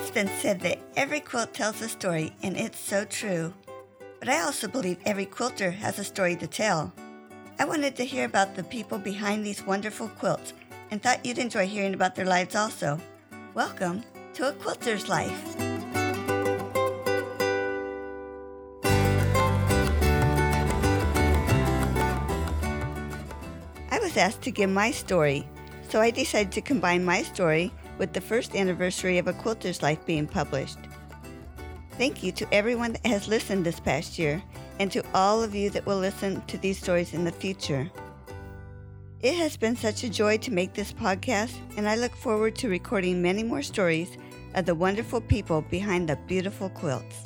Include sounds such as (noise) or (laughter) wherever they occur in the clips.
It's been said that every quilt tells a story, and it's so true. But I also believe every quilter has a story to tell. I wanted to hear about the people behind these wonderful quilts and thought you'd enjoy hearing about their lives also. Welcome to A Quilter's Life. I was asked to give my story, so I decided to combine my story with the first anniversary of A Quilter's Life being published. Thank you to everyone that has listened this past year and to all of you that will listen to these stories in the future. It has been such a joy to make this podcast, and I look forward to recording many more stories of the wonderful people behind the beautiful quilts.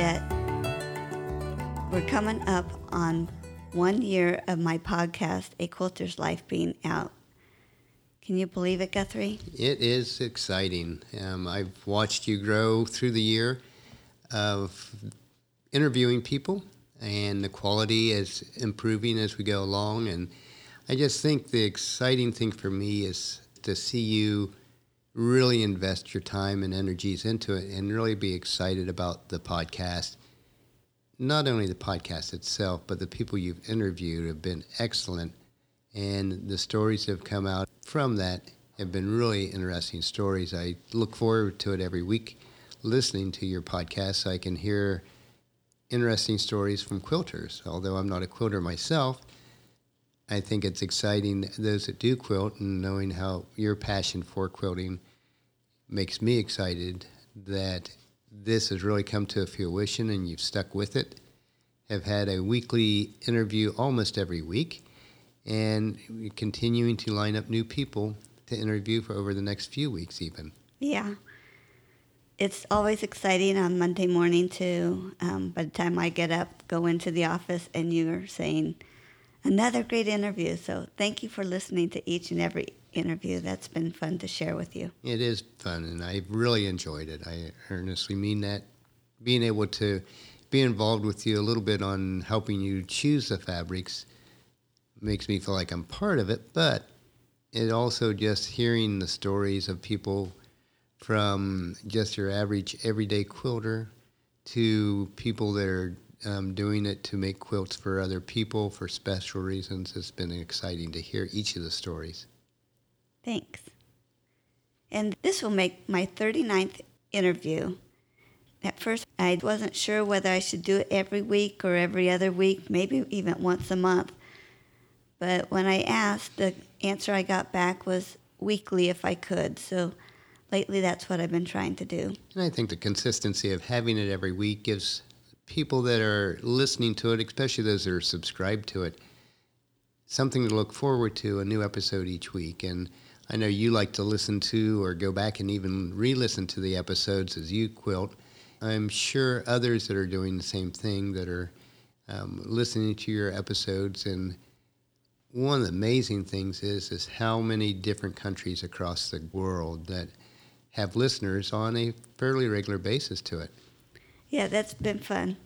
That we're coming up on one year of my podcast, A Quilter's Life, being out. Can you believe it, Guthrie? It is exciting. Um, I've watched you grow through the year of interviewing people, and the quality is improving as we go along. And I just think the exciting thing for me is to see you really invest your time and energies into it and really be excited about the podcast. Not only the podcast itself, but the people you've interviewed have been excellent. And the stories that have come out from that have been really interesting stories. I look forward to it every week, listening to your podcast so I can hear interesting stories from quilters. Although I'm not a quilter myself, I think it's exciting those that do quilt and knowing how your passion for quilting makes me excited that this has really come to a fruition and you've stuck with it. Have had a weekly interview almost every week and continuing to line up new people to interview for over the next few weeks even. Yeah. It's always exciting on Monday morning to, um, by the time I get up, go into the office and you're saying, another great interview. So thank you for listening to each and every interview. That's been fun to share with you. It is fun, and I've really enjoyed it. I earnestly mean that. Being able to be involved with you a little bit on helping you choose the fabrics makes me feel like I'm part of it, but it also just hearing the stories of people from just your average everyday quilter to people that are um, doing it to make quilts for other people for special reasons. It's been exciting to hear each of the stories. Thanks. And this will make my 39th interview. At first, I wasn't sure whether I should do it every week or every other week, maybe even once a month. But when I asked, the answer I got back was weekly if I could. So lately, that's what I've been trying to do. And I think the consistency of having it every week gives people that are listening to it, especially those that are subscribed to it, something to look forward to, a new episode each week. And I know you like to listen to or go back and even re listen to the episodes as you quilt. I'm sure others that are doing the same thing that are um, listening to your episodes. And one of the amazing things is, is how many different countries across the world that have listeners on a fairly regular basis to it. Yeah, that's been fun.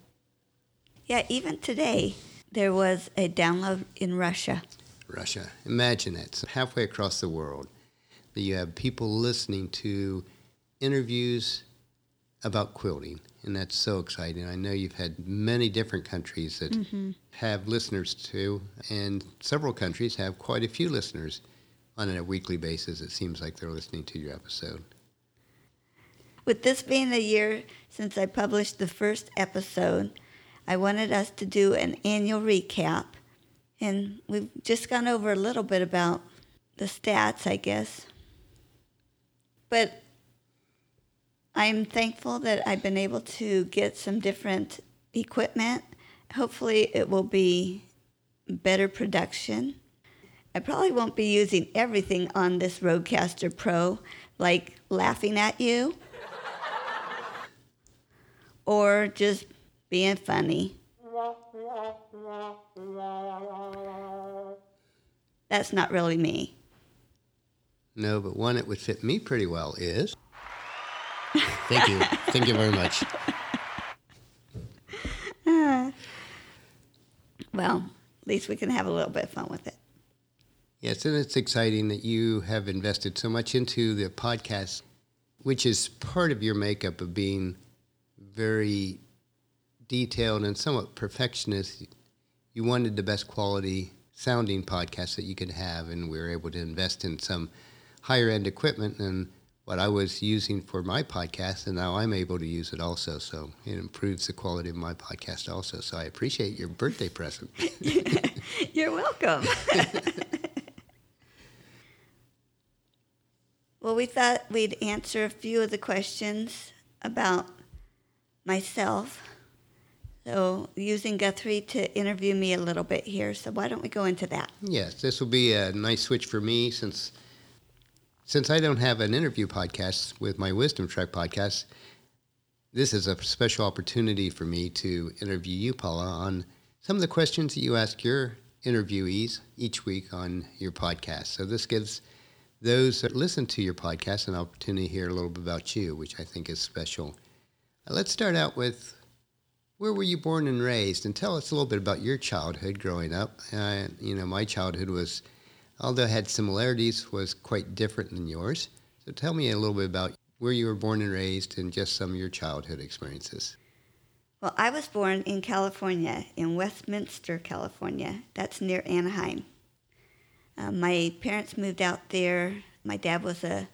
Yeah, even today, there was a download in Russia. Russia. Imagine that. So halfway across the world, that you have people listening to interviews about quilting, and that's so exciting. I know you've had many different countries that mm-hmm. have listeners to, and several countries have quite a few listeners on a weekly basis. It seems like they're listening to your episode. With this being the year since I published the first episode, I wanted us to do an annual recap. And we've just gone over a little bit about the stats, I guess. But I'm thankful that I've been able to get some different equipment. Hopefully, it will be better production. I probably won't be using everything on this Rodecaster Pro, like laughing at you or just being funny. That's not really me. No, but one that would fit me pretty well is. Thank you. Thank you very much. (laughs) well, at least we can have a little bit of fun with it. Yes, and it's exciting that you have invested so much into the podcast, which is part of your makeup of being very detailed and somewhat perfectionist. You wanted the best quality sounding podcast that you could have, and we were able to invest in some higher end equipment than what I was using for my podcast, and now I'm able to use it also. So it improves the quality of my podcast also. So I appreciate your birthday present. (laughs) You're welcome. (laughs) well, we thought we'd answer a few of the questions about myself. So, using Guthrie to interview me a little bit here. So, why don't we go into that? Yes, this will be a nice switch for me since since I don't have an interview podcast with my Wisdom Trek podcast. This is a special opportunity for me to interview you, Paula, on some of the questions that you ask your interviewees each week on your podcast. So this gives those that listen to your podcast an opportunity to hear a little bit about you, which I think is special. Let's start out with where were you born and raised, and tell us a little bit about your childhood growing up. Uh, you know, my childhood was, although it had similarities, was quite different than yours. So tell me a little bit about where you were born and raised, and just some of your childhood experiences. Well, I was born in California, in Westminster, California. That's near Anaheim. Uh, my parents moved out there. My dad was a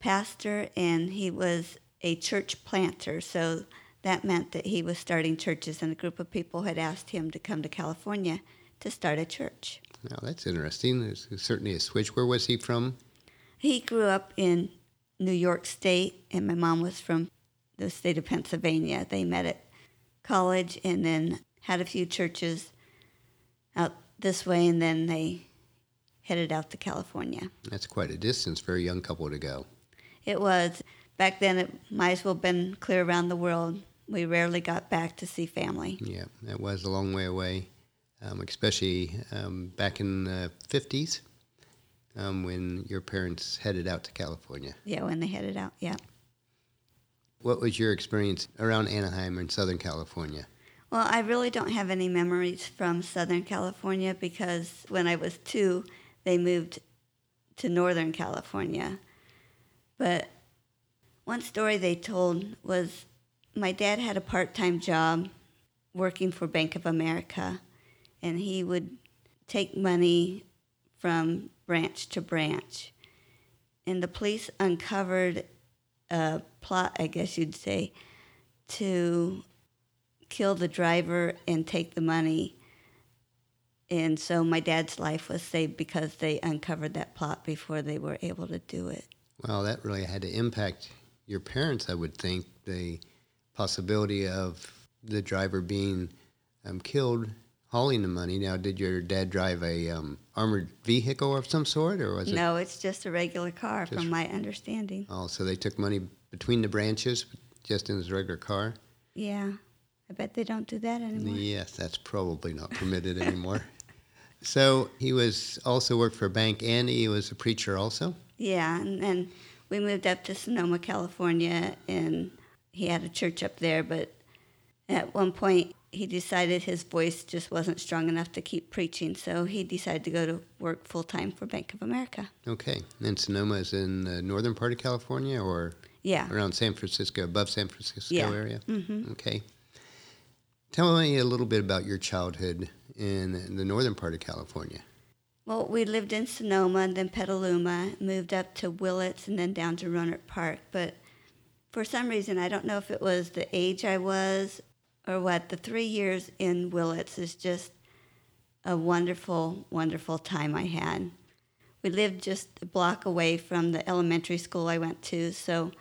pastor, and he was a church planter. So that meant that he was starting churches, and a group of people had asked him to come to California to start a church. Now, that's interesting. There's certainly a switch. Where was he from? He grew up in New York State, and my mom was from the state of Pennsylvania. They met at college and then had a few churches out this way, and then they headed out to California. That's quite a distance for a young couple to go. It was. Back then, it might as well have been clear around the world. We rarely got back to see family. Yeah, it was a long way away, um, especially um, back in the 50s um, when your parents headed out to California. Yeah, when they headed out, yeah. What was your experience around Anaheim in Southern California? Well, I really don't have any memories from Southern California because when I was two, they moved to Northern California. But one story they told was my dad had a part time job working for Bank of America, and he would take money from branch to branch. And the police uncovered a plot, I guess you'd say, to kill the driver and take the money. And so my dad's life was saved because they uncovered that plot before they were able to do it. Well, that really had to impact your parents, I would think, the possibility of the driver being um, killed hauling the money. Now, did your dad drive a um, armored vehicle of some sort, or was it? No, it's just a regular car, just, from my understanding. Oh, so they took money between the branches, just in his regular car. Yeah, I bet they don't do that anymore. Yes, that's probably not permitted anymore. (laughs) So he was also worked for a bank, and he was a preacher also. Yeah, and, and we moved up to Sonoma, California, and he had a church up there. But at one point, he decided his voice just wasn't strong enough to keep preaching, so he decided to go to work full time for Bank of America. Okay, and Sonoma is in the northern part of California, or yeah, around San Francisco, above San Francisco yeah. area. Mm-hmm. Okay. Tell me a little bit about your childhood in the northern part of California. Well, we lived in Sonoma and then Petaluma, moved up to Willits and then down to Rohnert Park. But for some reason, I don't know if it was the age I was or what, the three years in Willits is just a wonderful, wonderful time I had. We lived just a block away from the elementary school I went to, so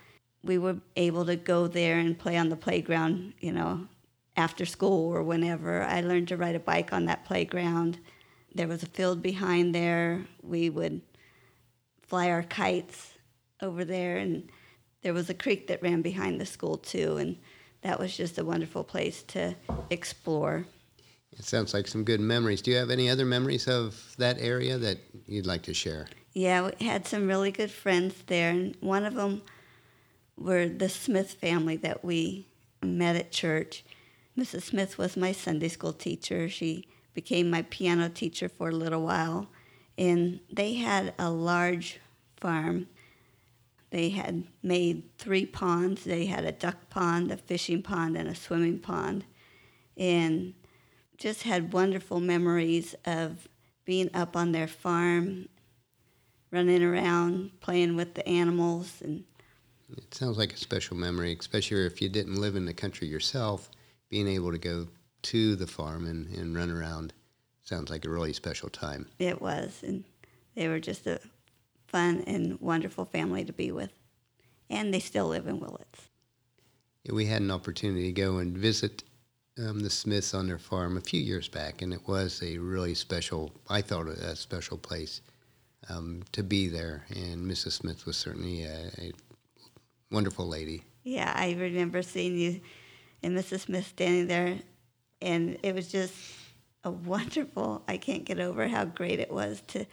we were able to go there and play on the playground, you know, after school or whenever. I learned to ride a bike on that playground. There was a field behind there. We would fly our kites over there, and there was a creek that ran behind the school too, and that was just a wonderful place to explore. It sounds like some good memories. Do you have any other memories of that area that you'd like to share? Yeah, we had some really good friends there, and one of them were the Smith family that we met at church. Mrs. Smith was my Sunday school teacher. She became my piano teacher for a little while. And they had a large farm. They had made three ponds. They had a duck pond, a fishing pond, and a swimming pond. And just had wonderful memories of being up on their farm, running around, playing with the animals. And It sounds like a special memory, especially if you didn't live in the country yourself. Being able to go to the farm and, and run around sounds like a really special time. it was. And they were just a fun and wonderful family to be with. And they still live in Willits. Yeah, we had an opportunity to go and visit um, the Smiths on their farm a few years back, and it was a really special, I thought, a special place um, to be there. And Mrs. Smith was certainly a, a wonderful lady. Yeah, I remember seeing you and Mrs. Smith standing there, and it was just a wonderful. I can't get over how great it was to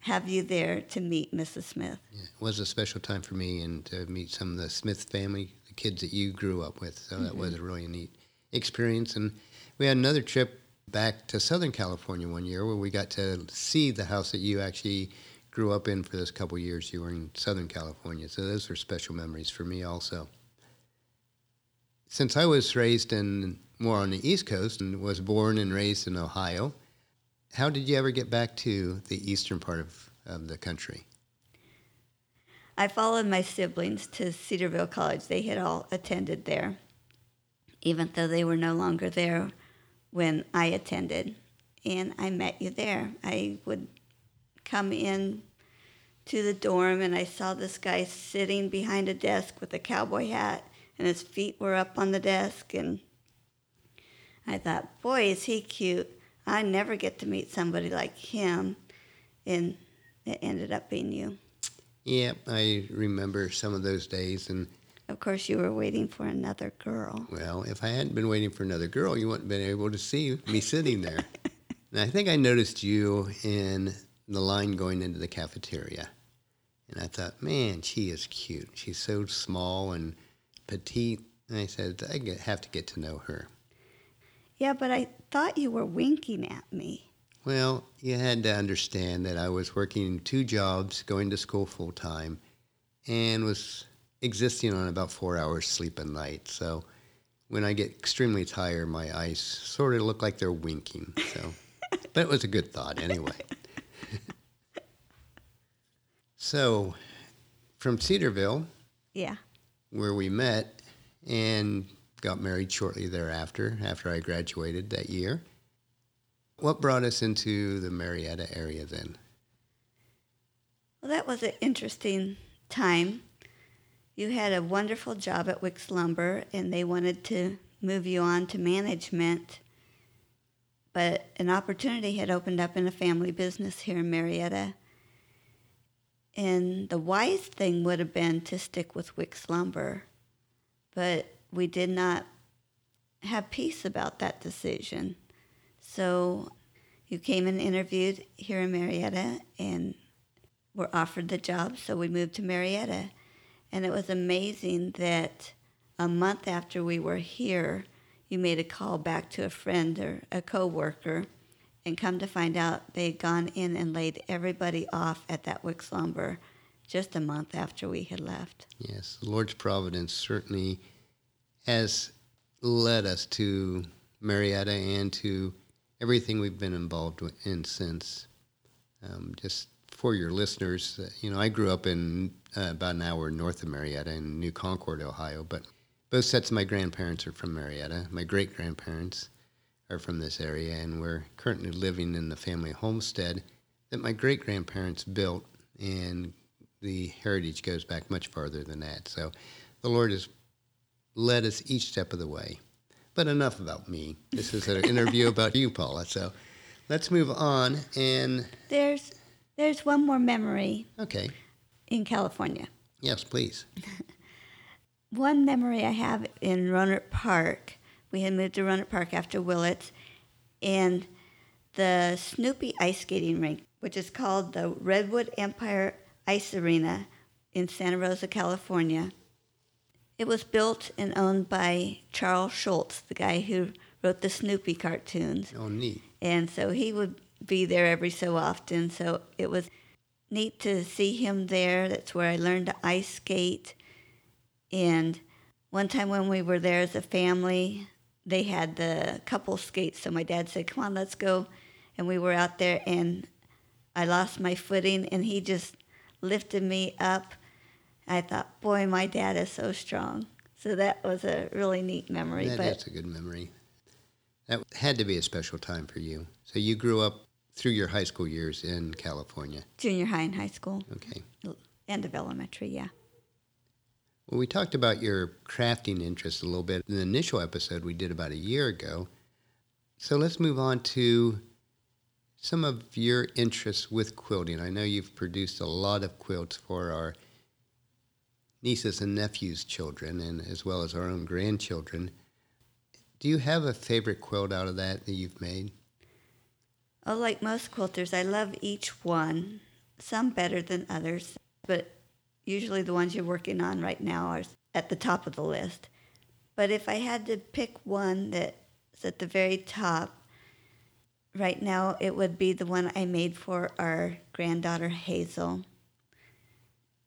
have you there to meet Mrs. Smith. Yeah, it was a special time for me and to meet some of the Smith family, the kids that you grew up with. So that was mm-hmm. a really neat experience. And we had another trip back to Southern California one year where we got to see the house that you actually grew up in for those couple years you were in Southern California. So those were special memories for me also. Since I was raised in more on the East Coast and was born and raised in Ohio, how did you ever get back to the eastern part of, of the country? I followed my siblings to Cedarville College. They had all attended there, even though they were no longer there when I attended. And I met you there. I would come in to the dorm and I saw this guy sitting behind a desk with a cowboy hat and his feet were up on the desk and I thought, boy, is he cute. I never get to meet somebody like him. And it ended up being you. Yeah, I remember some of those days, and Of course, you were waiting for another girl. well, if I hadn't been waiting for another girl, you wouldn't have been able to see me sitting there. (laughs) and I think I noticed you in the line going into the cafeteria, and I thought, man, she is cute. She's so small and petite. And I said, I have to get to know her. Yeah, but I thought you were winking at me. Well, you had to understand that I was working two jobs, going to school full time, and was existing on about four hours sleep a night. So when I get extremely tired, my eyes sort of look like they're winking. So, (laughs) but it was a good thought anyway. (laughs) so, from Cedarville, Yeah. Where we met and got married shortly thereafter, after I graduated that year. What brought us into the Marietta area then? Well, that was an interesting time. You had a wonderful job at Wickes Lumber, and they wanted to move you on to management. But an opportunity had opened up in a family business here in Marietta. And the wise thing would have been to stick with Wickes Lumber. But we did not have peace about that decision. So you came and interviewed here in Marietta and were offered the job, so we moved to Marietta. And it was amazing that a month after we were here, you made a call back to a friend or a coworker, and come to find out they had gone in and laid everybody off at that Wickes Lumber just a month after we had left. Yes, the Lord's providence certainly has led us to Marietta and to everything we've been involved in since. Um, just for your listeners, uh, you know, I grew up in uh, about an hour north of Marietta in New Concord, Ohio, but both sets of my grandparents are from Marietta. My great grandparents are from this area, and we're currently living in the family homestead that my great grandparents built, and the heritage goes back much farther than that. So the Lord has led us each step of the way. But enough about me. This is an interview (laughs) about you, Paula. So let's move on. And There's there's one more memory okay, in California. yes, please. (laughs) One memory I have in Rohnert Park, we had moved to Rohnert Park after Willits, and the Snoopy ice skating rink, which is called the Redwood Empire Ice Arena in Santa Rosa, California. It was built and owned by Charles Schulz, the guy who wrote the Snoopy cartoons. Oh, neat. And so he would be there every so often. So it was neat to see him there. That's where I learned to ice skate. And one time when we were there as a family, they had the couple skates. So my dad said, Come on, let's go. And we were out there, and I lost my footing, and he just lifted me up. I thought, Boy, my dad is so strong. So that was a really neat memory. That, that's a good memory. That had to be a special time for you. So you grew up through your high school years in California. junior high and high school, Okay. end of elementary, yeah. Well, we talked about your crafting interest a little bit in the initial episode we did about a year ago. So let's move on to some of your interests with quilting. I know you've produced a lot of quilts for our nieces and nephews' children, and as well as our own grandchildren. Do you have a favorite quilt out of that that you've made? Oh, like most quilters, I love each one, some better than others, but usually the ones you're working on right now are at the top of the list. But if I had to pick one that's at the very top, right now it would be the one I made for our granddaughter Hazel.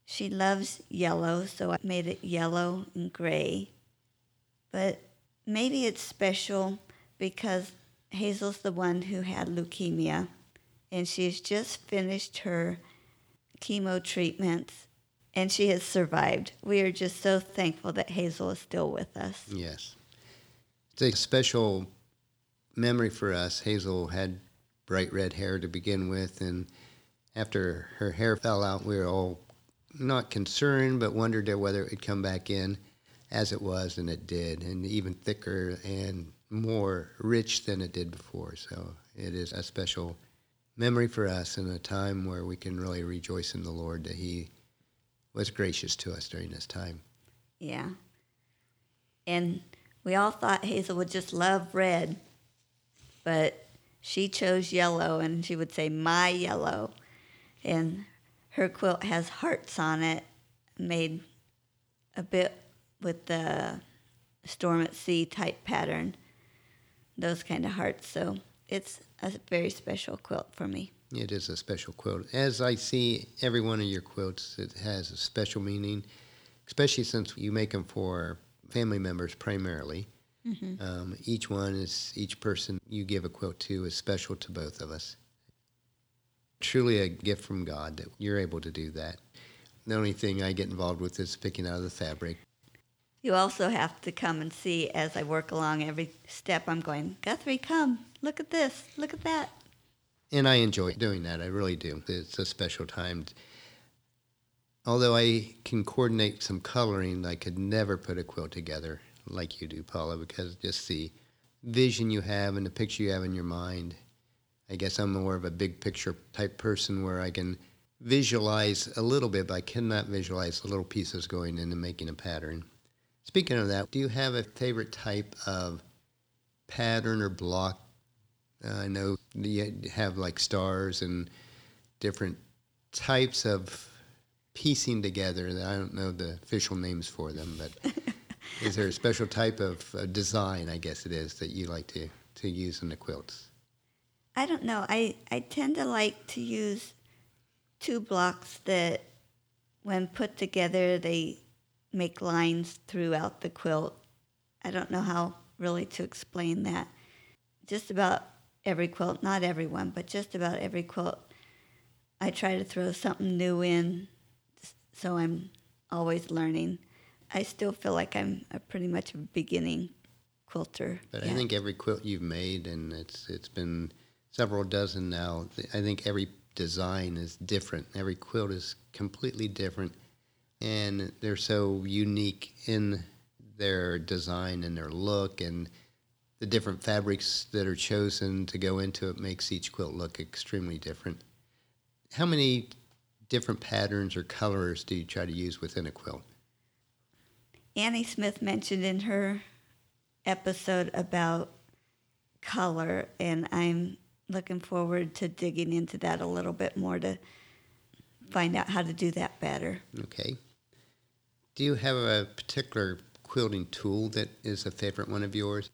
She loves yellow, so I made it yellow and gray. But maybe it's special because Hazel's the one who had leukemia, and she's just finished her chemo treatments, and she has survived. We are just so thankful that Hazel is still with us. Yes. It's a special memory for us. Hazel had bright red hair to begin with, and after her hair fell out, we were all not concerned, but wondered whether it would come back in as it was, and it did, and even thicker and more rich than it did before. So it is a special memory for us and a time where we can really rejoice in the Lord that He was gracious to us during this time. Yeah. And we all thought Hazel would just love red, but she chose yellow, and she would say, My yellow. And her quilt has hearts on it, made a bit with the storm at sea type pattern, those kind of hearts. So it's a very special quilt for me. It is a special quilt. As I see every one of your quilts, it has a special meaning, especially since you make them for family members primarily. Mm-hmm. Um, each one is, each person you give a quilt to is special to both of us. Truly a gift from God that you're able to do that. The only thing I get involved with is picking out of the fabric. You also have to come and see as I work along every step. I'm going, Guthrie, come, look at this, look at that. And I enjoy doing that. I really do. It's a special time. Although I can coordinate some coloring, I could never put a quilt together like you do, Paula, because just the vision you have and the picture you have in your mind. I guess I'm more of a big picture type person where I can visualize a little bit, but I cannot visualize the little pieces going into making a pattern. Speaking of that, do you have a favorite type of pattern or block? Uh, I know you have like stars and different types of piecing together. I don't know the official names for them, but (laughs) is there a special type of uh, design, I guess it is, that you like to, to use in the quilts? I don't know. I, I tend to like to use two blocks that, when put together, they make lines throughout the quilt. I don't know how really to explain that. Just about every quilt, not everyone, but just about every quilt, I try to throw something new in so I'm always learning. I still feel like I'm a pretty much a beginning quilter. But yeah. I think every quilt you've made, and it's it's been several dozen now. I think every design is different. Every quilt is completely different, and they're so unique in their design and their look, and the different fabrics that are chosen to go into it makes each quilt look extremely different. How many different patterns or colors do you try to use within a quilt? Annie Smith mentioned in her episode about color, and I'm looking forward to digging into that a little bit more to find out how to do that better. Okay. Do you have a particular quilting tool that is a favorite one of yours?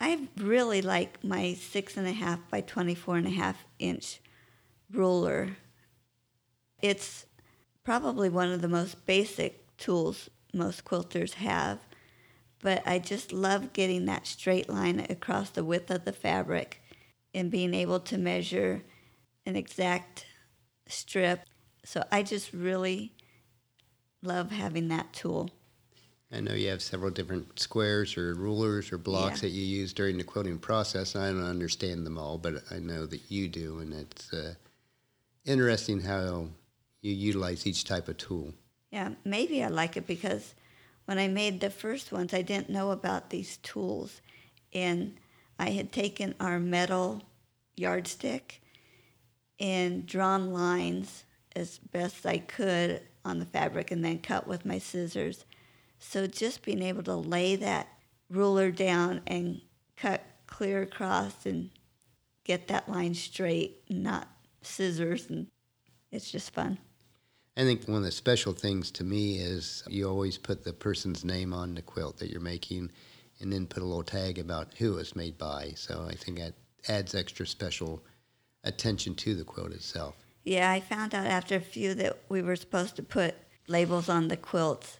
I really like my six and a half by 24 and a half inch ruler. It's probably one of the most basic tools most quilters have, but I just love getting that straight line across the width of the fabric and being able to measure an exact strip. So I just really love having that tool. I know you have several different squares or rulers or blocks Yeah. that you use during the quilting process. I don't understand them all, but I know that you do, and it's uh, interesting how you utilize each type of tool. Yeah, maybe I like it because when I made the first ones, I didn't know about these tools. And I had taken our metal yardstick and drawn lines as best I could on the fabric and then cut with my scissors. So just being able to lay that ruler down and cut clear across and get that line straight, not scissors, and it's just fun. I think one of the special things to me is you always put the person's name on the quilt that you're making and then put a little tag about who it's made by. So I think that adds extra special attention to the quilt itself. Yeah, I found out after a few that we were supposed to put labels on the quilts,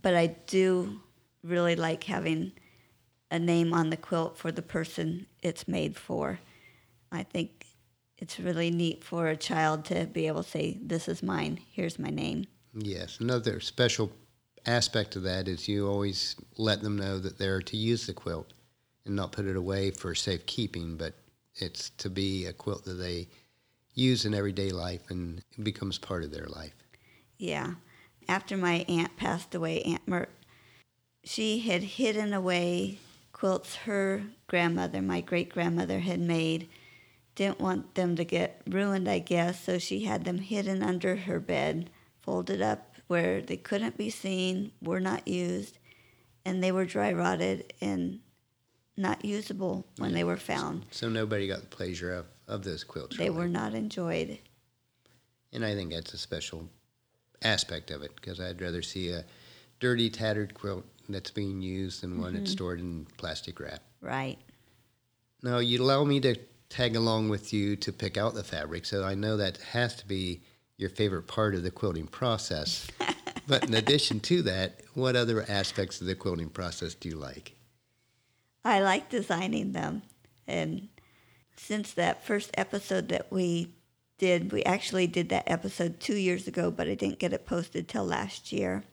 but I do really like having a name on the quilt for the person it's made for. I think it's really neat for a child to be able to say, This is mine, here's my name. Yes, another special aspect of that is you always let them know that they're to use the quilt and not put it away for safekeeping, but it's to be a quilt that they use in everyday life and it becomes part of their life. Yeah. After my aunt passed away, Aunt Mert, she had hidden away quilts her grandmother, my great grandmother, had made. Didn't want them to get ruined, I guess, so she had them hidden under her bed, folded up where they couldn't be seen, were not used, and they were dry rotted and not usable when they were found. So nobody got the pleasure of, of those quilts. They really. were not enjoyed. And I think that's a special aspect of it because I'd rather see a dirty, tattered quilt that's being used than one that's mm-hmm. stored in plastic wrap. Right. Now, you allow me to tag along with you to pick out the fabric, so I know that has to be your favorite part of the quilting process. (laughs) but in addition to that, what other aspects of the quilting process do you like? I like designing them. And since that first episode that we did, we actually did that episode two years ago, but I didn't get it posted till last year.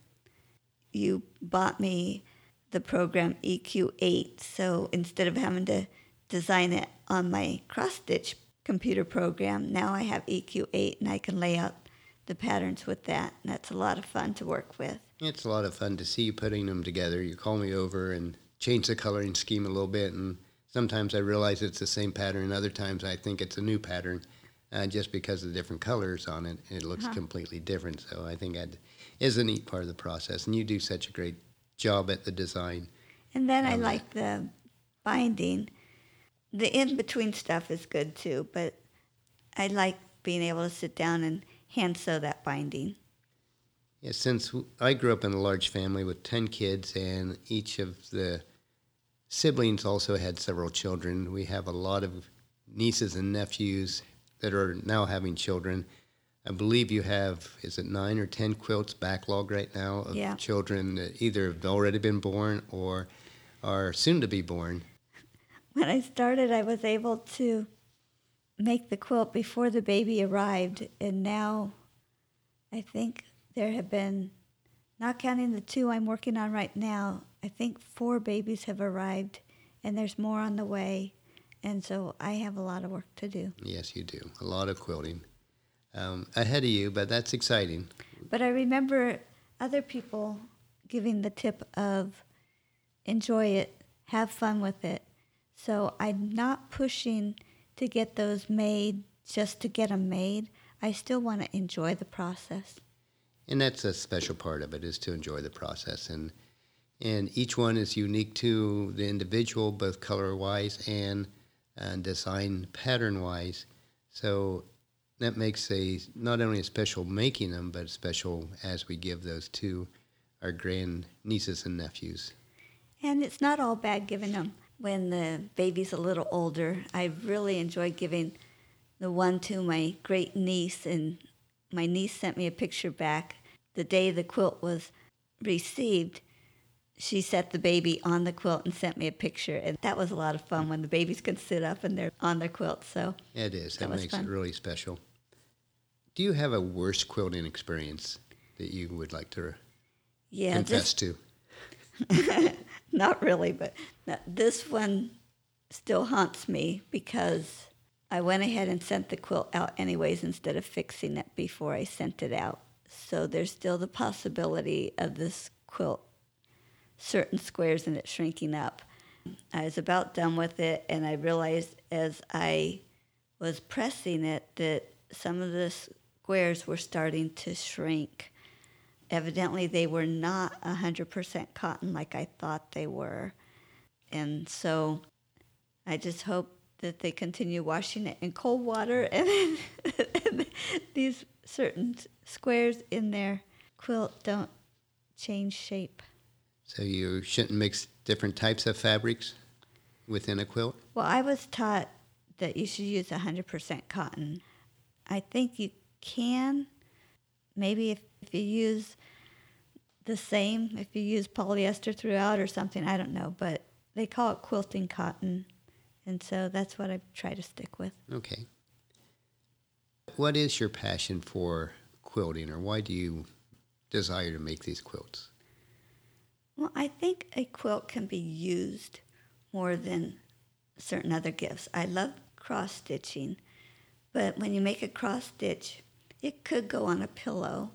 You bought me the program EQ8, so instead of having to design it on my cross stitch computer program, now I have EQ8 and I can lay out the patterns with that. And that's a lot of fun to work with. It's a lot of fun to see you putting them together. You call me over and change the coloring scheme a little bit, and sometimes I realize it's the same pattern. Other times I think it's a new pattern, uh, just because of the different colors on it. It looks completely different. So I think that is a neat part of the process, and you do such a great job at the design. And then I Um, like the binding. The in between stuff is good too, but I like being able to sit down and hand sew that binding. Yeah, since I grew up in a large family with 10 kids, and each of the siblings also had several children, we have a lot of nieces and nephews that are now having children. I believe you have, is it nine or 10 quilts backlog right now of Yeah. children that either have already been born or are soon to be born? When I started, I was able to make the quilt before the baby arrived, and now I think there have been, not counting the two I'm working on right now, I think four babies have arrived, and there's more on the way. And so I have a lot of work to do. Yes, you do. A lot of quilting um, ahead of you, but that's exciting. But I remember other people giving the tip of enjoy it, have fun with it. So I'm not pushing to get those made just to get them made. I still want to enjoy the process. and that's a special part of it is to enjoy the process and and each one is unique to the individual both color wise and uh, design pattern wise so that makes a not only a special making them, but special as we give those to our grand nieces and nephews. And it's not all bad giving them when the baby's a little older. I really enjoy giving the one to my great niece, and my niece sent me a picture back the day the quilt was received. She set the baby on the quilt and sent me a picture, and that was a lot of fun when the babies can sit up and they're on their quilt. So It is. That, That makes fun. it really special. Do you have a worst quilting experience that you would like to yeah, confess this, to? (laughs) not really, but no, this one still haunts me because I went ahead and sent the quilt out anyways instead of fixing it before I sent it out. So there's still the possibility of this quilt, certain squares in it shrinking up. I was about done with it, and I realized as I was pressing it that some of the squares were starting to shrink. Evidently, they were not 100% cotton like I thought they were. And so I just hope that they continue washing it in cold water (laughs) and, and these certain squares in their quilt don't change shape. So you shouldn't mix different types of fabrics within a quilt? Well, I was taught that you should use 100% cotton. I think you can. Maybe if, if you use the same, if you use polyester throughout or something, I don't know. But they call it quilting cotton. And so that's what I try to stick with. Okay. What is your passion for quilting, or why do you desire to make these quilts? Well, I think a quilt can be used more than certain other gifts. I love cross stitching, but when you make a cross stitch, it could go on a pillow,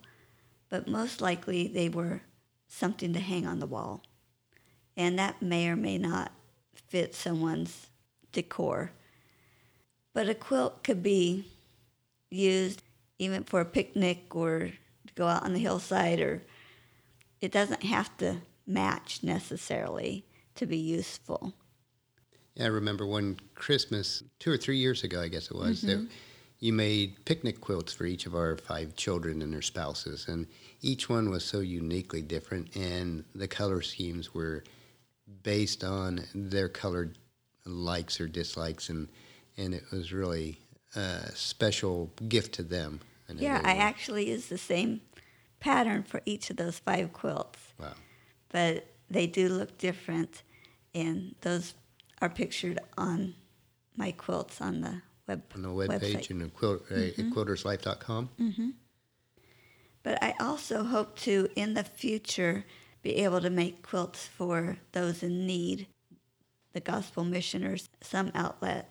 but most likely they were something to hang on the wall. And that may or may not fit someone's decor. But a quilt could be used even for a picnic or to go out on the hillside or it doesn't have to match necessarily to be useful. Yeah, I remember one Christmas two or three years ago, I guess it was, that mm-hmm. you made picnic quilts for each of our five children and their spouses, and each one was so uniquely different, and the color schemes were based on their colored likes or dislikes, and and it was really a special gift to them. Yeah. I actually used the same pattern for each of those five quilts, wow. But they do look different, and those are pictured on my quilts on the web On the webpage website. and quilt, uh, quilterslife.com. But I also hope to, in the future, be able to make quilts for those in need, the gospel missioners, some outlet.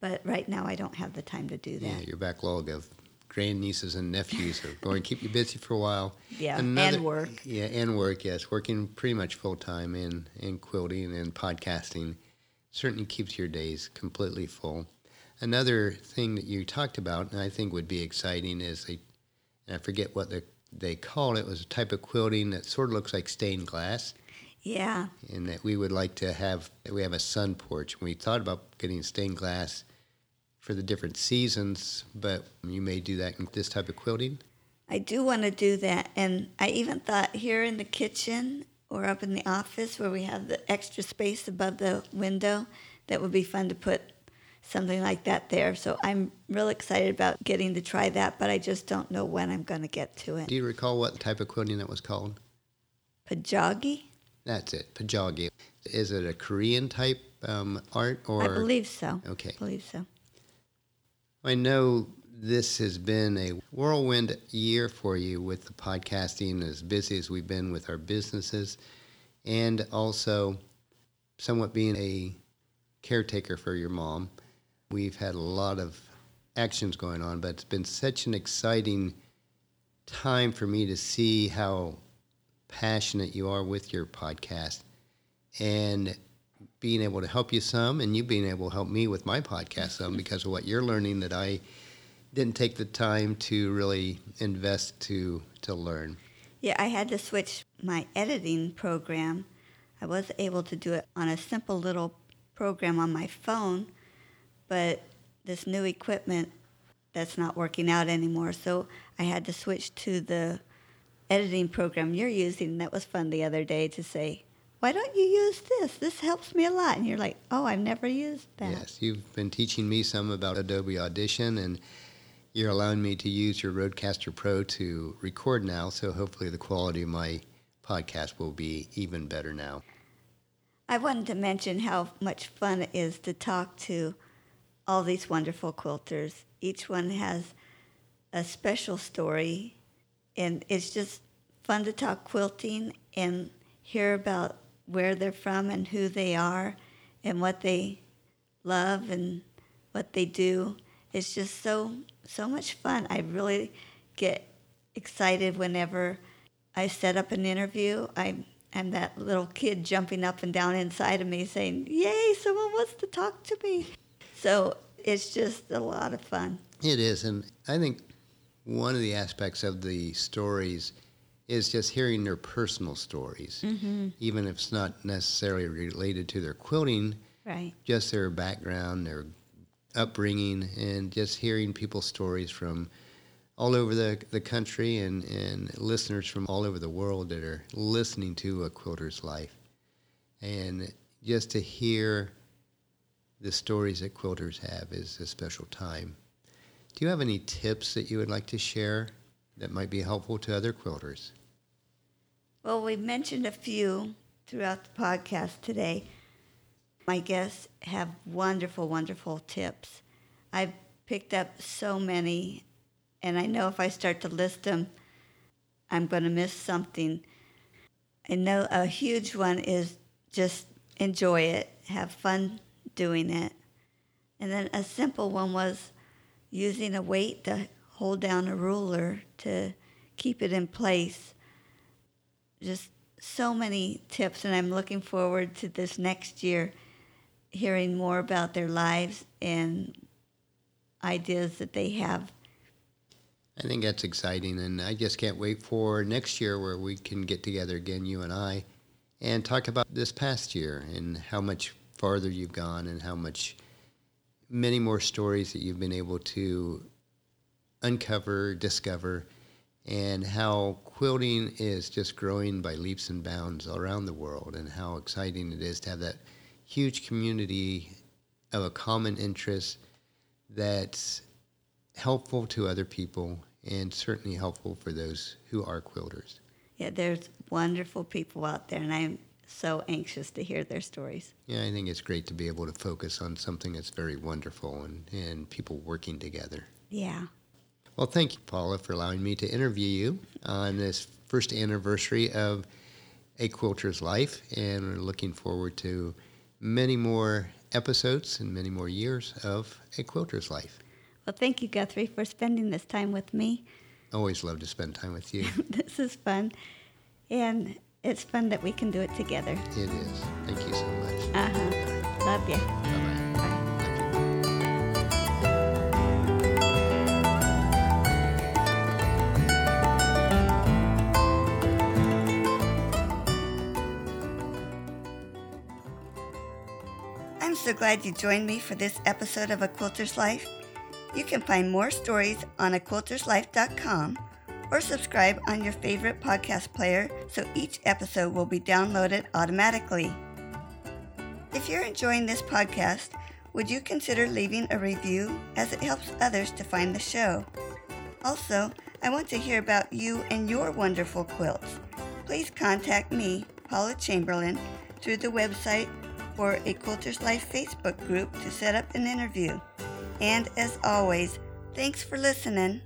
But right now, I don't have the time to do that. Yeah, your backlog of grandnieces and nephews are going to keep you busy for a while. (laughs) Yeah, and work. Yeah, and work. Yes, working pretty much full time in in quilting and podcasting certainly keeps your days completely full. Another thing that you talked about, and I think would be exciting, is they, and I forget what the, they called it, was a type of quilting that sort of looks like stained glass, Yeah, and that we would like to have. We have a sun porch. We thought about getting stained glass for the different seasons, but you may do that in this type of quilting. I do want to do that. And I even thought here in the kitchen or up in the office where we have the extra space above the window, that would be fun to put something like that there. So I'm real excited about getting to try that, but I just don't know when I'm going to get to it. Do you recall what type of quilting that was called? Pajagi? That's it, pajagi. Is it a Korean type um, art or? I believe so. Okay. I believe so. I know this has been a whirlwind year for you with the podcasting, as busy as we've been with our businesses, and also somewhat being a caretaker for your mom. We've had a lot of actions going on, but it's been such an exciting time for me to see how passionate you are with your podcast and being able to help you some and you being able to help me with my podcast some because of what you're learning that I didn't take the time to really invest to to learn. Yeah, I had to switch my editing program. I was able to do it on a simple little program on my phone, but this new equipment that's not working out anymore. So I had to switch to the editing program you're using. That was fun the other day to say, why don't you use this? This helps me a lot. And you're like, oh, I've never used that. Yes, you've been teaching me some about Adobe Audition, and you're allowing me to use your Rodecaster Pro to record now. So hopefully the quality of my podcast will be even better now. I wanted to mention how much fun it is to talk to all these wonderful quilters. Each one has a special story, and it's just fun to talk quilting and hear about where they're from and who they are and what they love and what they do. It's just so so much fun. I really get excited whenever I set up an interview. I am that little kid jumping up and down inside of me saying, "Yay, someone wants to talk to me." So, it's just a lot of fun. It is, and I think one of the aspects of the stories is just hearing their personal stories, mm-hmm. even if it's not necessarily related to their quilting, right? Just their background, their upbringing, and just hearing people's stories from all over the, the country and, and listeners from all over the world that are listening to a quilter's life. And just to hear the stories that quilters have is a special time. Do you have any tips that you would like to share that might be helpful to other quilters? Well, we mentioned a few throughout the podcast today. My guests have wonderful, wonderful tips. I've picked up so many, and I know if I start to list them, I'm going to miss something. I know a huge one is just enjoy it, have fun doing it. And then a simple one was using a weight to hold down a ruler to keep it in place just so many tips, and I'm looking forward to this next year hearing more about their lives and ideas that they have. I think that's exciting, and I just can't wait for next year where we can get together again, you and I, and talk about this past year and how much farther you've gone and how much many more stories that you've been able to uncover, discover, and how quilting is just growing by leaps and bounds around the world, and how exciting it is to have that huge community of a common interest that's helpful to other people and certainly helpful for those who are quilters. Yeah, there's wonderful people out there, and I'm so anxious to hear their stories. Yeah, I think it's great to be able to focus on something that's very wonderful and, and people working together. Yeah. Well, thank you, Paula, for allowing me to interview you on this first anniversary of A Quilter's Life, and we're looking forward to many more episodes and many more years of A Quilter's Life. Well, thank you, Guthrie, for spending this time with me. Always love to spend time with you. (laughs) this is fun, and it's fun that we can do it together. It is. Thank you so much. Uh huh. Love you. Bye-bye. So glad you joined me for this episode of A Quilter's Life. You can find more stories on aquilterslife.com or subscribe on your favorite podcast player so each episode will be downloaded automatically. If you're enjoying this podcast, would you consider leaving a review as it helps others to find the show? Also, I want to hear about you and your wonderful quilts. Please contact me, Paula Chamberlain, through the website or a Quilter's Life Facebook group to set up an interview. And as always, thanks for listening.